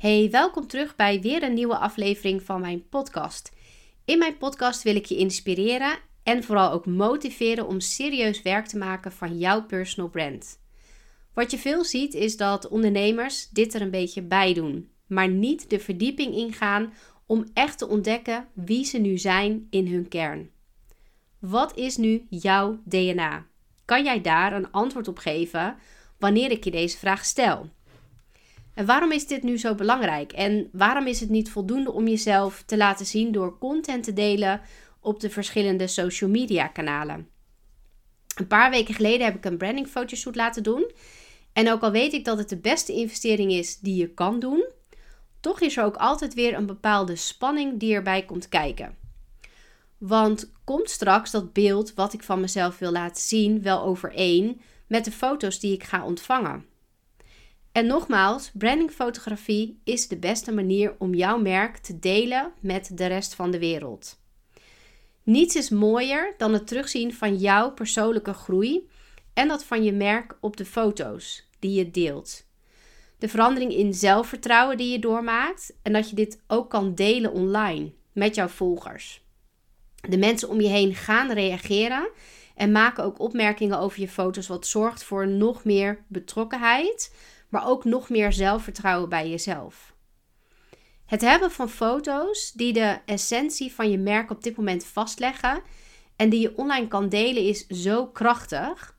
Hey, welkom terug bij weer een nieuwe aflevering van mijn podcast. In mijn podcast wil ik je inspireren en vooral ook motiveren om serieus werk te maken van jouw personal brand. Wat je veel ziet is dat ondernemers dit er een beetje bij doen, maar niet de verdieping ingaan om echt te ontdekken wie ze nu zijn in hun kern. Wat is nu jouw DNA? Kan jij daar een antwoord op geven wanneer ik je deze vraag stel? En waarom is dit nu zo belangrijk? En waarom is het niet voldoende om jezelf te laten zien door content te delen op de verschillende social media kanalen? Een paar weken geleden heb ik een branding fotoshoot laten doen. En ook al weet ik dat het de beste investering is die je kan doen, toch is er ook altijd weer een bepaalde spanning die erbij komt kijken. Want komt straks dat beeld wat ik van mezelf wil laten zien wel overeen met de foto's die ik ga ontvangen? En nogmaals, brandingfotografie is de beste manier om jouw merk te delen met de rest van de wereld. Niets is mooier dan het terugzien van jouw persoonlijke groei en dat van je merk op de foto's die je deelt. De verandering in zelfvertrouwen die je doormaakt en dat je dit ook kan delen online met jouw volgers. De mensen om je heen gaan reageren en maken ook opmerkingen over je foto's, wat zorgt voor nog meer betrokkenheid, maar ook nog meer zelfvertrouwen bij jezelf. Het hebben van foto's die de essentie van je merk op dit moment vastleggen en die je online kan delen is zo krachtig.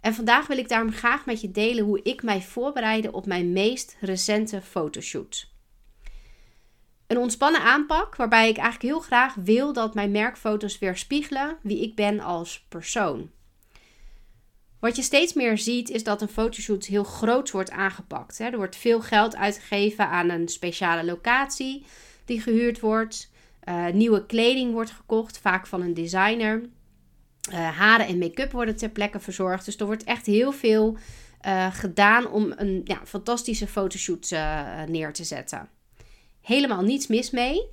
En vandaag wil ik daarom graag met je delen hoe ik mij voorbereidde op mijn meest recente fotoshoot. Een ontspannen aanpak waarbij ik eigenlijk heel graag wil dat mijn merkfoto's weerspiegelen wie ik ben als persoon. Wat je steeds meer ziet is dat een fotoshoot heel groot wordt aangepakt. Er wordt veel geld uitgegeven aan een speciale locatie die gehuurd wordt. Uh, nieuwe kleding wordt gekocht, vaak van een designer. Uh, haren en make-up worden ter plekke verzorgd. Dus er wordt echt heel veel uh, gedaan om een ja, fantastische fotoshoot neer te zetten. Helemaal niets mis mee.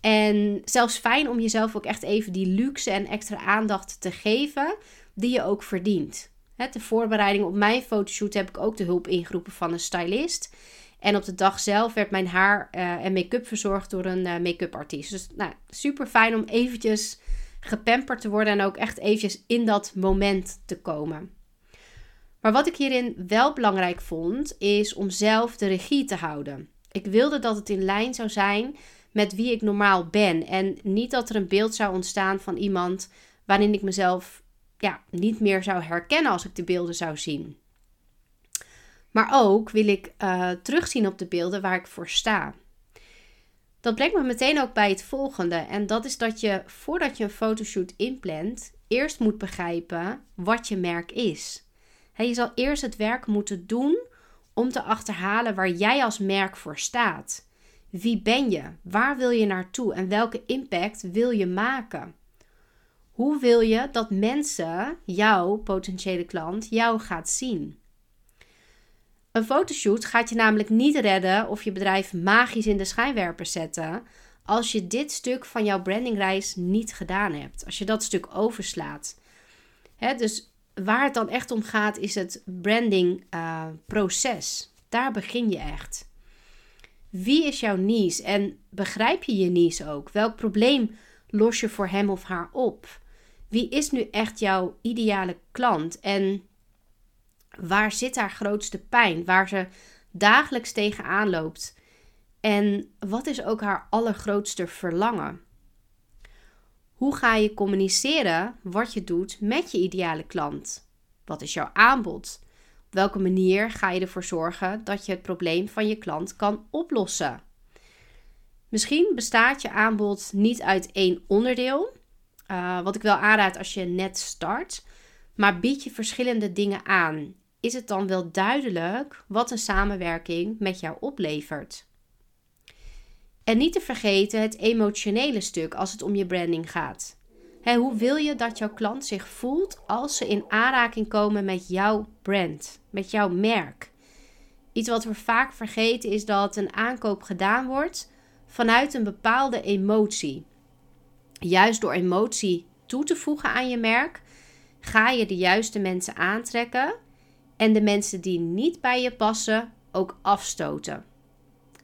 En zelfs fijn om jezelf ook echt even die luxe en extra aandacht te geven die je ook verdient de voorbereiding op mijn fotoshoot heb ik ook de hulp ingeroepen van een stylist. En op de dag zelf werd mijn haar uh, en make-up verzorgd door een uh, make-up artiest. Dus nou, super fijn om eventjes gepamperd te worden en ook echt eventjes in dat moment te komen. Maar wat ik hierin wel belangrijk vond, is om zelf de regie te houden. Ik wilde dat het in lijn zou zijn met wie ik normaal ben. En niet dat er een beeld zou ontstaan van iemand waarin ik mezelf ja, niet meer zou herkennen als ik de beelden zou zien. Maar ook wil ik uh, terugzien op de beelden waar ik voor sta. Dat brengt me meteen ook bij het volgende. En dat is dat je voordat je een fotoshoot inplant, eerst moet begrijpen wat je merk is. je zal eerst het werk moeten doen om te achterhalen waar jij als merk voor staat. Wie ben je? Waar wil je naartoe? En welke impact wil je maken? Hoe wil je dat mensen, jouw potentiële klant, jou gaat zien? Een fotoshoot gaat je namelijk niet redden of je bedrijf magisch in de schijnwerpers zetten als je dit stuk van jouw brandingreis niet gedaan hebt. Als je dat stuk overslaat. dus waar het dan echt om gaat is het brandingproces. Uh, Daar begin je echt. Wie is jouw niche en begrijp je je niche ook? Welk probleem los je voor hem of haar op? Wie is nu echt jouw ideale klant? En waar zit haar grootste pijn? Waar ze dagelijks tegenaan loopt? En wat is ook haar allergrootste verlangen? Hoe ga je communiceren wat je doet met je ideale klant? Wat is jouw aanbod? Op welke manier ga je ervoor zorgen dat je het probleem van je klant kan oplossen? Misschien bestaat je aanbod niet uit één onderdeel, uh, wat ik wel aanraad als je net start. Maar bied je verschillende dingen aan. Is het dan wel duidelijk wat een samenwerking met jou oplevert? En niet te vergeten het emotionele stuk als het om je branding gaat. hoe wil je dat jouw klant zich voelt als ze in aanraking komen met jouw brand, met jouw merk? Iets wat we vaak vergeten is dat een aankoop gedaan wordt vanuit een bepaalde emotie juist door emotie toe te voegen aan je merk, ga je de juiste mensen aantrekken en de mensen die niet bij je passen ook afstoten.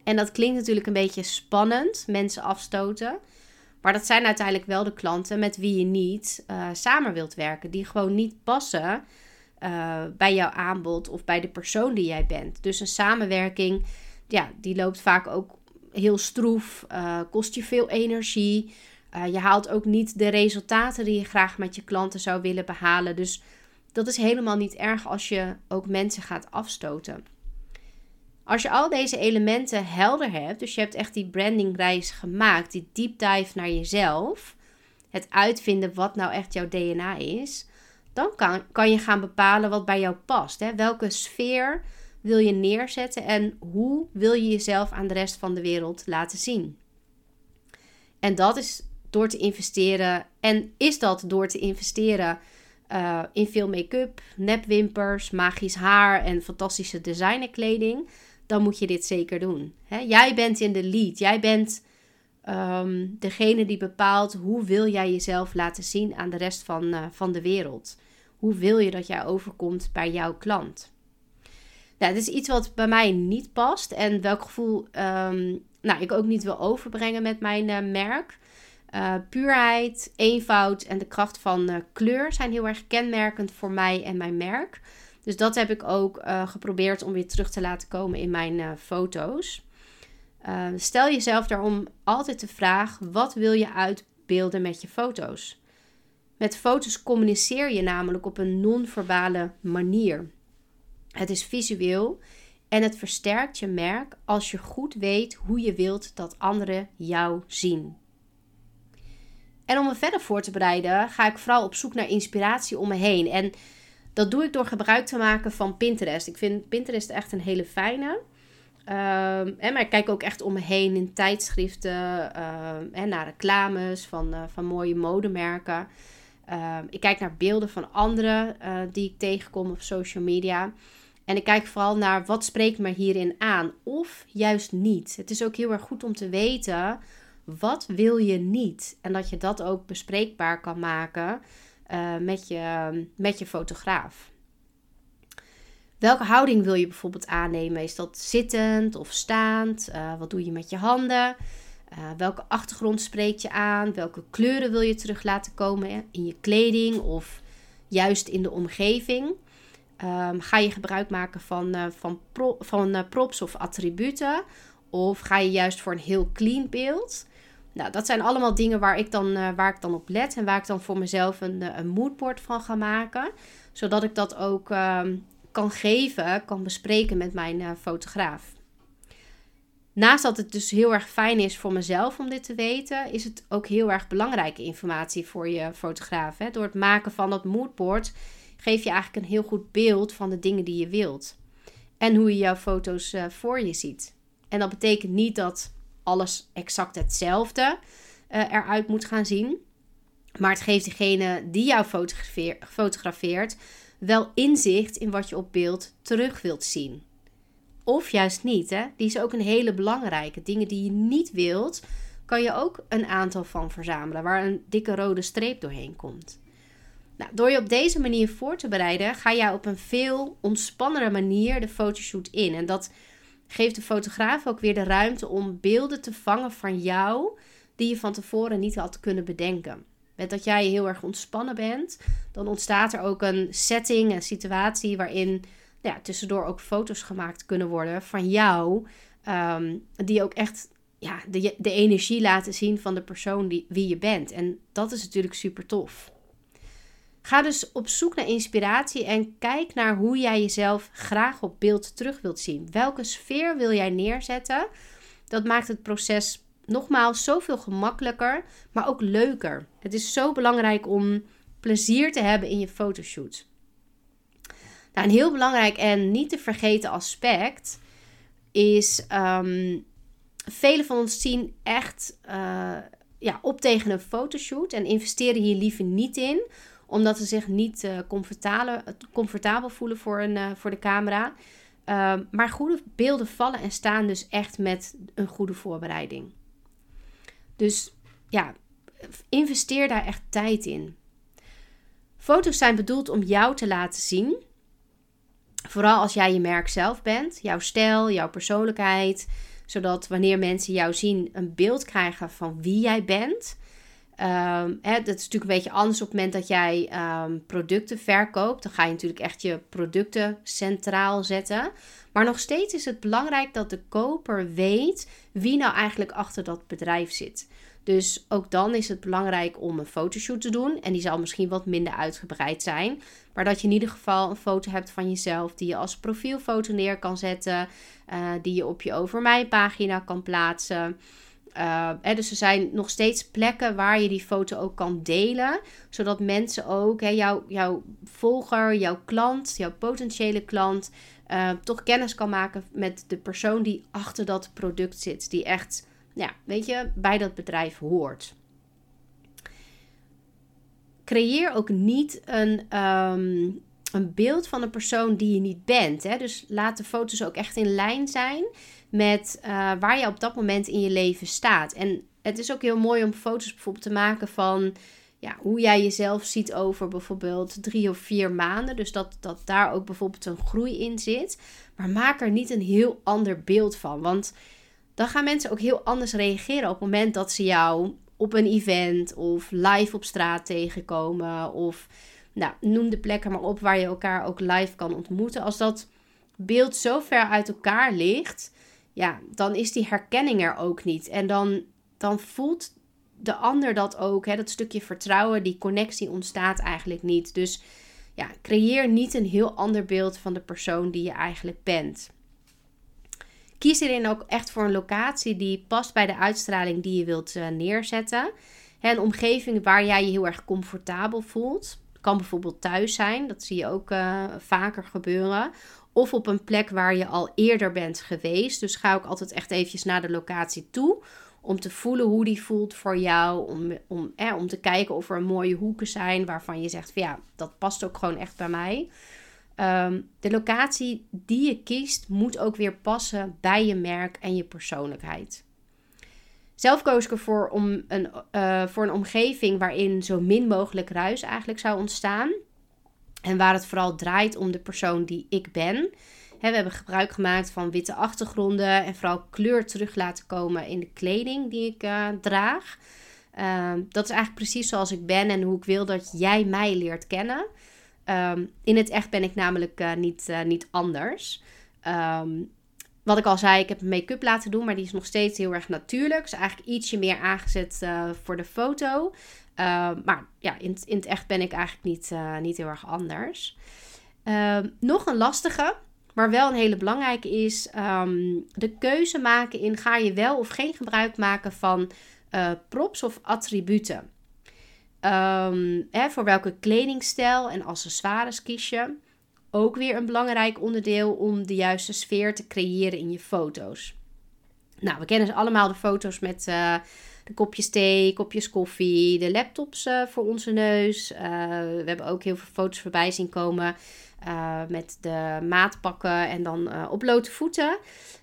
En dat klinkt natuurlijk een beetje spannend, mensen afstoten. Maar dat zijn uiteindelijk wel de klanten met wie je niet uh, samen wilt werken. Die gewoon niet passen uh, bij jouw aanbod of bij de persoon die jij bent. Dus een samenwerking, ja, die loopt vaak ook heel stroef, uh, kost je veel energie. Je haalt ook niet de resultaten die je graag met je klanten zou willen behalen. Dus dat is helemaal niet erg als je ook mensen gaat afstoten. Als je al deze elementen helder hebt, dus je hebt echt die brandingreis gemaakt, die deep dive naar jezelf, het uitvinden wat nou echt jouw DNA is, dan kan, kan je gaan bepalen wat bij jou past. Hè? Welke sfeer wil je neerzetten en hoe wil je jezelf aan de rest van de wereld laten zien? En dat is door te investeren. En is dat door te investeren uh, in veel make-up, nepwimpers, magisch haar en fantastische designerkleding? Dan moet je dit zeker doen. Hè? Jij bent in de lead. Jij bent um, degene die bepaalt hoe wil jij jezelf laten zien aan de rest van, uh, van de wereld. Hoe wil je dat jij overkomt bij jouw klant? Nou, is iets wat bij mij niet past en welk gevoel um, nou, ik ook niet wil overbrengen met mijn uh, merk. Uh, puurheid, eenvoud en de kracht van uh, kleur zijn heel erg kenmerkend voor mij en mijn merk. Dus dat heb ik ook uh, geprobeerd om weer terug te laten komen in mijn foto's. stel jezelf daarom altijd de vraag: wat wil je uitbeelden met je foto's? Met foto's communiceer je namelijk op een non-verbale manier. Het is visueel en het versterkt je merk als je goed weet hoe je wilt dat anderen jou zien. En om me verder voor te bereiden, ga ik vooral op zoek naar inspiratie om me heen. En dat doe ik door gebruik te maken van Pinterest. Ik vind Pinterest echt een hele fijne. En, maar ik kijk ook echt om me heen in tijdschriften en naar reclames van, uh, van mooie modemerken. Um, ik kijk naar beelden van anderen uh, die ik tegenkom op social media. En ik kijk vooral naar wat spreekt me hierin aan of juist niet. Het is ook heel erg goed om te weten wat wil je niet? En dat je dat ook bespreekbaar kan maken uh, met, je, met je fotograaf. Welke houding wil je bijvoorbeeld aannemen? Is dat zittend of staand? Uh, wat doe je met je handen? Uh, welke achtergrond spreekt je aan? Welke kleuren wil je terug laten komen in je kleding of juist in de omgeving? Um, ga je gebruik maken van, van, van props of attributen? Of ga je juist voor een heel clean beeld? Nou, dat zijn allemaal dingen waar ik dan, uh, waar ik dan op let en waar ik dan voor mezelf een, uh, een moodboard van ga maken. Zodat ik dat ook uh, kan geven, kan bespreken met mijn uh, fotograaf. Naast dat het dus heel erg fijn is voor mezelf om dit te weten, is het ook heel erg belangrijke informatie voor je fotograaf. Hè? Door het maken van dat moodboard geef je eigenlijk een heel goed beeld van de dingen die je wilt. En hoe je jouw foto's voor je ziet. En dat betekent niet dat alles exact hetzelfde uh, eruit moet gaan zien. Maar het geeft degene die jou fotografeert wel inzicht in wat je op beeld terug wilt zien. Of juist niet, hè? Die is ook een hele belangrijke. Dingen die je niet wilt, kan je ook een aantal van verzamelen, waar een dikke rode streep doorheen komt. Nou, door je op deze manier voor te bereiden, ga je op een veel ontspannere manier de fotoshoot in. En dat geeft de fotograaf ook weer de ruimte om beelden te vangen van jou die je van tevoren niet had kunnen bedenken. Met dat jij heel erg ontspannen bent, dan ontstaat er ook een setting, een situatie waarin nou ja, tussendoor ook foto's gemaakt kunnen worden van jou, um, die ook echt ja, de, de energie laten zien van de persoon die, wie je bent. En dat is natuurlijk super tof. Ga dus op zoek naar inspiratie en kijk naar hoe jij jezelf graag op beeld terug wilt zien. Welke sfeer wil jij neerzetten? Dat maakt het proces nogmaals zoveel gemakkelijker, maar ook leuker. Het is zo belangrijk om plezier te hebben in je fotoshoot. Nou, een heel belangrijk en niet te vergeten aspect is: um, velen van ons zien echt uh, ja, op tegen een fotoshoot en investeren hier liever niet in omdat ze zich niet uh, comfortabel, voelen voor, een, uh, voor de camera. Uh, maar goede beelden vallen en staan dus echt met een goede voorbereiding. Dus ja, investeer daar echt tijd in. Foto's zijn bedoeld om jou te laten zien. Vooral als jij je merk zelf bent. Jouw stijl, jouw persoonlijkheid. Zodat wanneer mensen jou zien, een beeld krijgen van wie jij bent. Um, hè, dat is natuurlijk een beetje anders op het moment dat jij ehm, producten verkoopt. Dan ga je natuurlijk echt je producten centraal zetten. Maar nog steeds is het belangrijk dat de koper weet wie nou eigenlijk achter dat bedrijf zit. Dus ook dan is het belangrijk om een fotoshoot te doen. En die zal misschien wat minder uitgebreid zijn. Maar dat je in ieder geval een foto hebt van jezelf die je als profielfoto neer kan zetten. Uh, die je op je over mij pagina kan plaatsen. Hè, dus er zijn nog steeds plekken waar je die foto ook kan delen. Zodat mensen ook, hè, jouw, jouw volger, jouw klant, jouw potentiële klant, uh, toch kennis kan maken met de persoon die achter dat product zit. Die echt, ja, weet je, bij dat bedrijf hoort. Creëer ook niet een, um, een beeld van een persoon die je niet bent. Hè? Dus laat de foto's ook echt in lijn zijn met uh, waar je op dat moment in je leven staat. En het is ook heel mooi om foto's bijvoorbeeld te maken van ja, hoe jij jezelf ziet over bijvoorbeeld drie of vier maanden. Dus dat, dat daar ook bijvoorbeeld een groei in zit. Maar maak er niet een heel ander beeld van. Want dan gaan mensen ook heel anders reageren op het moment dat ze jou op een event of live op straat tegenkomen. Of nou, noem de plekken maar op waar je elkaar ook live kan ontmoeten. Als dat beeld zo ver uit elkaar ligt, ja, dan is die herkenning er ook niet. En dan, dan voelt de ander dat ook. Hè? Dat stukje vertrouwen, die connectie ontstaat eigenlijk niet. Dus ja, creëer niet een heel ander beeld van de persoon die je eigenlijk bent. Kies erin ook echt voor een locatie die past bij de uitstraling die je wilt uh, neerzetten. Hè, een omgeving waar jij je heel erg comfortabel voelt. Kan bijvoorbeeld thuis zijn, dat zie je ook uh, vaker gebeuren. Of op een plek waar je al eerder bent geweest. Dus ga ook altijd echt eventjes naar de locatie toe. Om te voelen hoe die voelt voor jou. Om, om, eh, om te kijken of er mooie hoeken zijn waarvan je zegt van ja, dat past ook gewoon echt bij mij. Um, de locatie die je kiest moet ook weer passen bij je merk en je persoonlijkheid. Zelf koos ik ervoor om een, uh, voor een omgeving waarin zo min mogelijk ruis eigenlijk zou ontstaan. En waar het vooral draait om de persoon die ik ben. we hebben gebruik gemaakt van witte achtergronden en vooral kleur terug laten komen in de kleding die ik uh, draag. Uh, dat is eigenlijk precies zoals ik ben en hoe ik wil dat jij mij leert kennen. Um, in het echt ben ik namelijk uh, niet, uh, niet anders. Um, wat ik al zei, ik heb make-up laten doen, maar die is nog steeds heel erg natuurlijk. Dus eigenlijk ietsje meer aangezet voor de foto. Uh, maar ja, in, in het echt ben ik eigenlijk niet, uh, niet heel erg anders. Uh, nog een lastige, maar wel een hele belangrijke is um, de keuze maken in ga je wel of geen gebruik maken van eh, props of attributen. Hè, voor welke kledingstijl en accessoires kies je? Ook weer een belangrijk onderdeel om de juiste sfeer te creëren in je foto's. Nou, we kennen allemaal de foto's met uh, de kopjes thee, kopjes koffie, de laptops uh, voor onze neus. Uh, we hebben ook heel veel foto's voorbij zien komen met de maatpakken en dan op blote voeten.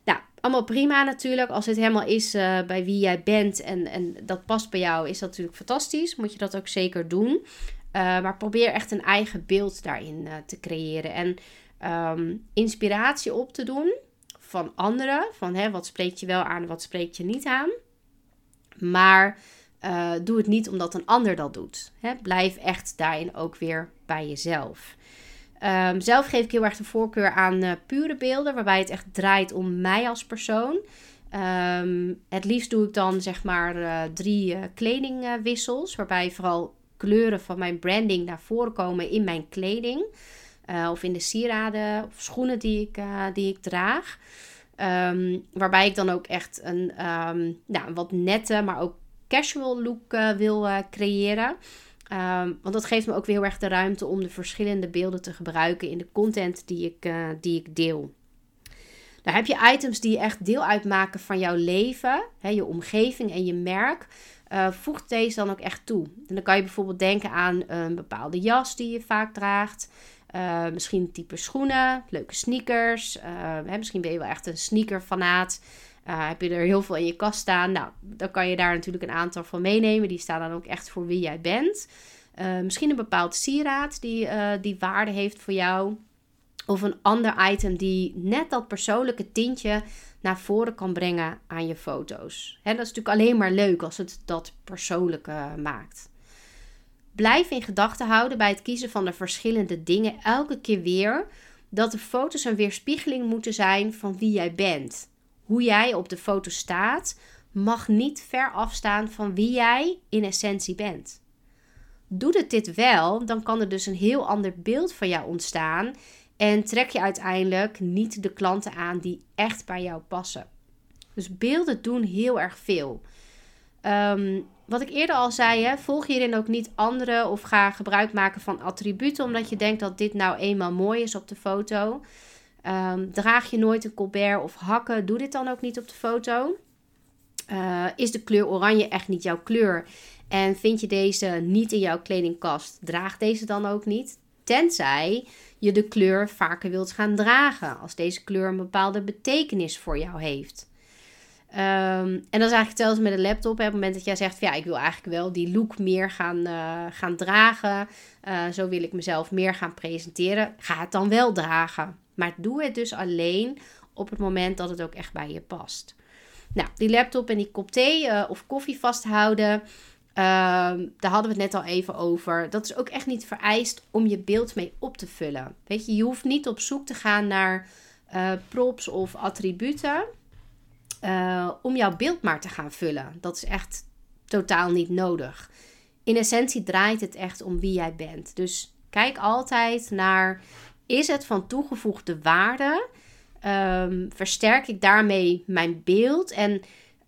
Nou, allemaal prima natuurlijk. Als het helemaal is bij wie jij bent en, en dat past bij jou, is dat natuurlijk fantastisch. Moet je dat ook zeker doen. Maar probeer echt een eigen beeld daarin te creëren. En um, inspiratie op te doen van anderen. Van hè, wat spreekt je wel aan, wat spreekt je niet aan. Maar uh, doe het niet omdat een ander dat doet. Hè. Blijf echt daarin ook weer bij jezelf. Um, zelf geef ik heel erg de voorkeur aan pure beelden, waarbij het echt draait om mij als persoon. Um, het liefst doe ik dan zeg maar drie kledingwissels, waarbij vooral kleuren van mijn branding naar voren komen in mijn kleding. Of in de sieraden of schoenen die ik, die ik draag. Um, waarbij ik dan ook echt een, um, nou, wat nette, maar ook casual look uh, wil creëren. Um, want dat geeft me ook weer heel erg de ruimte om de verschillende beelden te gebruiken in de content die ik, die ik deel. Daar heb je items die echt deel uitmaken van jouw leven, hè, je omgeving en je merk. Voeg deze dan ook echt toe. En dan kan je bijvoorbeeld denken aan een bepaalde jas die je vaak draagt. Uh, misschien type schoenen, leuke sneakers. Uh, hè, misschien ben je wel echt een sneakerfanaat. heb je er heel veel in je kast staan? Nou, dan kan je daar natuurlijk een aantal van meenemen. Die staan dan ook echt voor wie jij bent. misschien een bepaald sieraad die, die waarde heeft voor jou. Of een ander item die net dat persoonlijke tintje naar voren kan brengen aan je foto's. He, dat is natuurlijk alleen maar leuk als het dat persoonlijk maakt. Blijf in gedachten houden bij het kiezen van de verschillende dingen elke keer weer dat de foto's een weerspiegeling moeten zijn van wie jij bent. Hoe jij op de foto staat mag niet ver afstaan van wie jij in essentie bent. Doet het dit wel, dan kan er dus een heel ander beeld van jou ontstaan en trek je uiteindelijk niet de klanten aan die echt bij jou passen. Dus beelden doen heel erg veel. Ehm, wat ik eerder al zei, hè, volg hierin ook niet anderen of ga gebruik maken van attributen omdat je denkt dat dit nou eenmaal mooi is op de foto. Ehm, draag je nooit een colbert of hakken, doe dit dan ook niet op de foto. Uh, is de kleur oranje echt niet jouw kleur en vind je deze niet in jouw kledingkast, draag deze dan ook niet. Tenzij je de kleur vaker wilt gaan dragen, als deze kleur een bepaalde betekenis voor jou heeft. Ehm, en dat is eigenlijk zelfs met een laptop. Op het moment dat jij zegt: ja, ik wil eigenlijk wel die look meer gaan, uh, gaan dragen. Uh, zo wil ik mezelf meer gaan presenteren. Ga het dan wel dragen. Maar doe het dus alleen op het moment dat het ook echt bij je past. Nou, die laptop en die kop thee uh, of koffie vasthouden. Ehm, daar hadden we het net al even over. Dat is ook echt niet vereist om je beeld mee op te vullen. Weet je, je hoeft niet op zoek te gaan naar props of attributen. Uh, om jouw beeld maar te gaan vullen. Dat is echt totaal niet nodig. In essentie draait het echt om wie jij bent. Dus kijk altijd naar: is het van toegevoegde waarde? Um, versterk ik daarmee mijn beeld en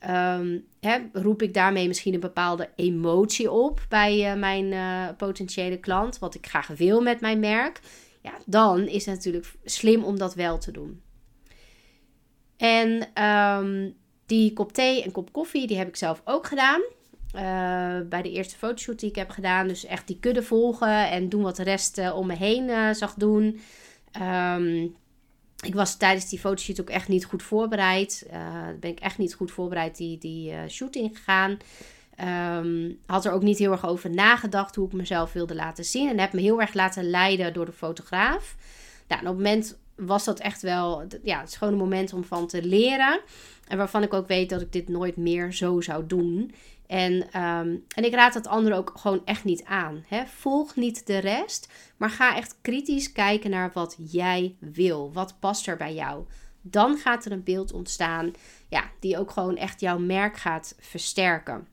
um, roep ik daarmee misschien een bepaalde emotie op bij uh, mijn uh, potentiële klant, wat ik graag wil met mijn merk? Ja, dan is het natuurlijk slim om dat wel te doen. En um, die kop thee en kop koffie, die heb ik zelf ook gedaan. Uh, bij de eerste fotoshoot die ik heb gedaan. Dus echt die kudde volgen en doen wat de rest uh, om me heen uh, zag doen. Um, ik was tijdens die fotoshoot ook echt niet goed voorbereid. ben ik echt niet goed voorbereid die, die shooting gegaan. Um, had er ook niet heel erg over nagedacht hoe ik mezelf wilde laten zien. En heb me heel erg laten leiden door de fotograaf. Nou, en op het moment was dat echt wel, ja, het een moment om van te leren. En waarvan ik ook weet dat ik dit nooit meer zo zou doen. En, um, en ik raad het anderen ook gewoon echt niet aan. Hè? Volg niet de rest, maar ga echt kritisch kijken naar wat jij wil. Wat past er bij jou? Dan gaat er een beeld ontstaan ja, die ook gewoon echt jouw merk gaat versterken.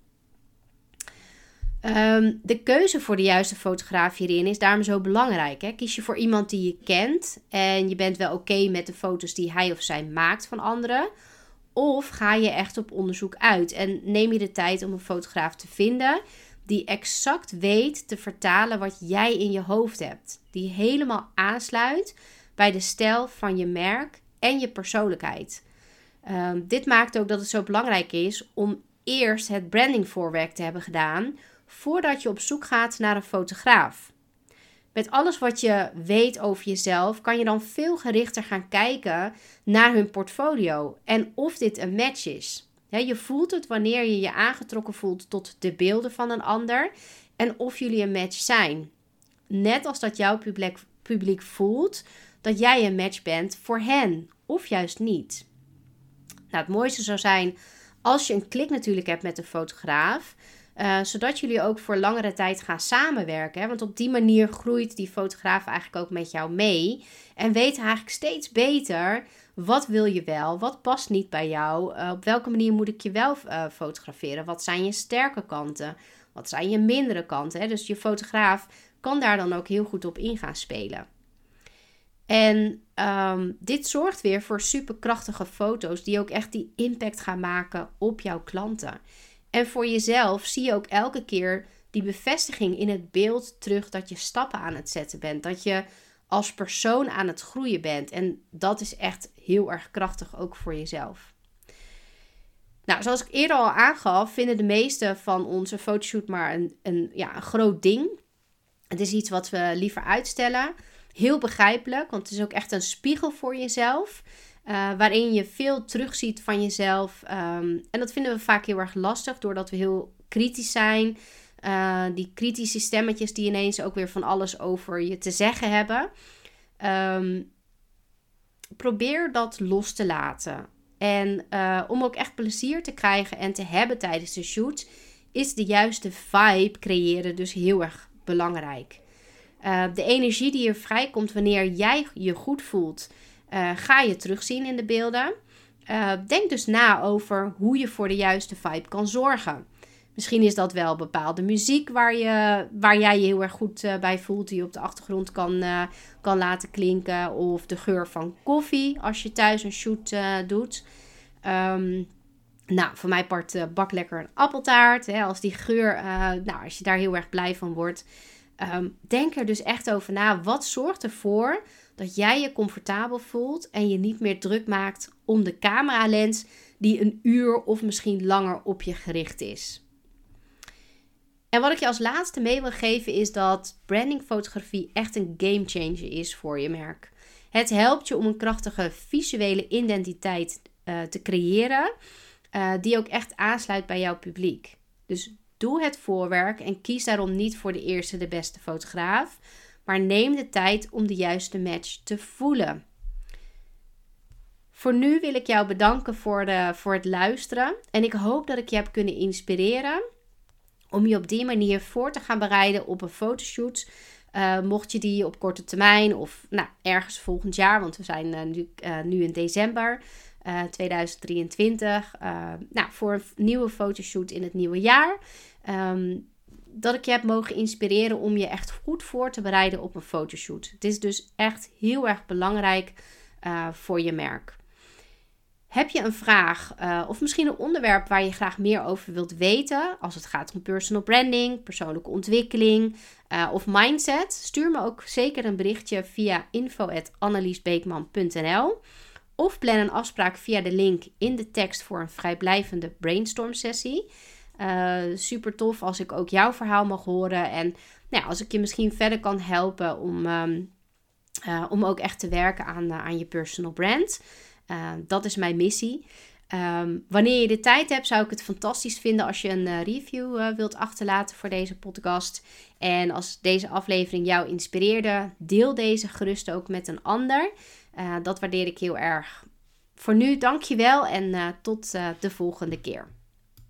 Um, de keuze voor de juiste fotograaf hierin is daarom zo belangrijk. Hè? Kies je voor iemand die je kent en je bent wel oké met de foto's die hij of zij maakt van anderen. Of ga je echt op onderzoek uit en neem je de tijd om een fotograaf te vinden die exact weet te vertalen wat jij in je hoofd hebt. Die helemaal aansluit bij de stijl van je merk en je persoonlijkheid. Um, dit maakt ook dat het zo belangrijk is om eerst het brandingvoorwerk te hebben gedaan voordat je op zoek gaat naar een fotograaf. Met alles wat je weet over jezelf, kan je dan veel gerichter gaan kijken naar hun portfolio en of dit een match is. je voelt het wanneer je je aangetrokken voelt tot de beelden van een ander en of jullie een match zijn. Net als dat jouw publiek, publiek voelt dat jij een match bent voor hen, of juist niet. Nou, het mooiste zou zijn als je een klik natuurlijk hebt met de fotograaf. Uh, zodat jullie ook voor langere tijd gaan samenwerken. Hè? Want op die manier groeit die fotograaf eigenlijk ook met jou mee. En weet eigenlijk steeds beter wat wil je wel, wat past niet bij jou. Uh, op welke manier moet ik je wel uh, fotograferen? Wat zijn je sterke kanten? Wat zijn je mindere kanten? Hè? Dus je fotograaf kan daar dan ook heel goed op in gaan spelen. En um, dit zorgt weer voor superkrachtige foto's die ook echt die impact gaan maken op jouw klanten. En voor jezelf zie je ook elke keer die bevestiging in het beeld terug dat je stappen aan het zetten bent. Dat je als persoon aan het groeien bent. En dat is echt heel erg krachtig ook voor jezelf. Nou, zoals ik eerder al aangaf, vinden de meeste van onze fotoshoot maar een, een, ja, een groot ding. Het is iets wat we liever uitstellen. Heel begrijpelijk, want het is ook echt een spiegel voor jezelf. Uh, waarin je veel terugziet van jezelf. Um, en dat vinden we vaak heel erg lastig, doordat we heel kritisch zijn. Uh, die kritische stemmetjes die ineens ook weer van alles over je te zeggen hebben. Um, probeer dat los te laten. En om ook echt plezier te krijgen en te hebben tijdens de shoot, is de juiste vibe creëren dus heel erg belangrijk. de energie die er vrijkomt wanneer jij je goed voelt, ga je terugzien in de beelden. denk dus na over hoe je voor de juiste vibe kan zorgen. Misschien is dat wel bepaalde muziek waar, je, waar jij je heel erg goed uh, bij voelt, die je op de achtergrond kan, kan laten klinken. Of de geur van koffie als je thuis een shoot doet. Um, nou, voor mij part bak lekker een appeltaart. Hè, als die geur, nou, als je daar heel erg blij van wordt. Um, denk er dus echt over na. Wat zorgt ervoor dat jij je comfortabel voelt en je niet meer druk maakt om de cameralens die een uur of misschien langer op je gericht is? En wat ik je als laatste mee wil geven is dat brandingfotografie echt een game changer is voor je merk. Het helpt je om een krachtige visuele identiteit uh, te creëren, uh, die ook echt aansluit bij jouw publiek. Dus doe het voorwerk en kies daarom niet voor de eerste de beste fotograaf, maar neem de tijd om de juiste match te voelen. Voor nu wil ik jou bedanken voor, de, voor het luisteren en ik hoop dat ik je heb kunnen inspireren om je op die manier voor te gaan bereiden op een fotoshoot. Uh, mocht je die op korte termijn of nou, ergens volgend jaar, want we zijn uh, nu, nu, in december 2023, nou, voor een nieuwe fotoshoot in het nieuwe jaar. Um, dat ik je heb mogen inspireren om je echt goed voor te bereiden op een fotoshoot. Het is dus echt heel erg belangrijk voor je merk. Heb je een vraag uh, of misschien een onderwerp waar je graag meer over wilt weten, als het gaat om personal branding, persoonlijke ontwikkeling uh, of mindset, stuur me ook zeker een berichtje via info.anneliesbeekman.nl of plan een afspraak via de link in de tekst voor een vrijblijvende brainstorm sessie. Uh, super tof als ik ook jouw verhaal mag horen en nou, als ik je misschien verder kan helpen om, um, om ook echt te werken aan, aan je personal brand. Ehm, dat is mijn missie. Ehm, wanneer je de tijd hebt, zou ik het fantastisch vinden als je een review wilt achterlaten voor deze podcast. En als deze aflevering jou inspireerde, deel deze gerust ook met een ander. Dat waardeer ik heel erg. Voor nu, dankjewel en tot de volgende keer.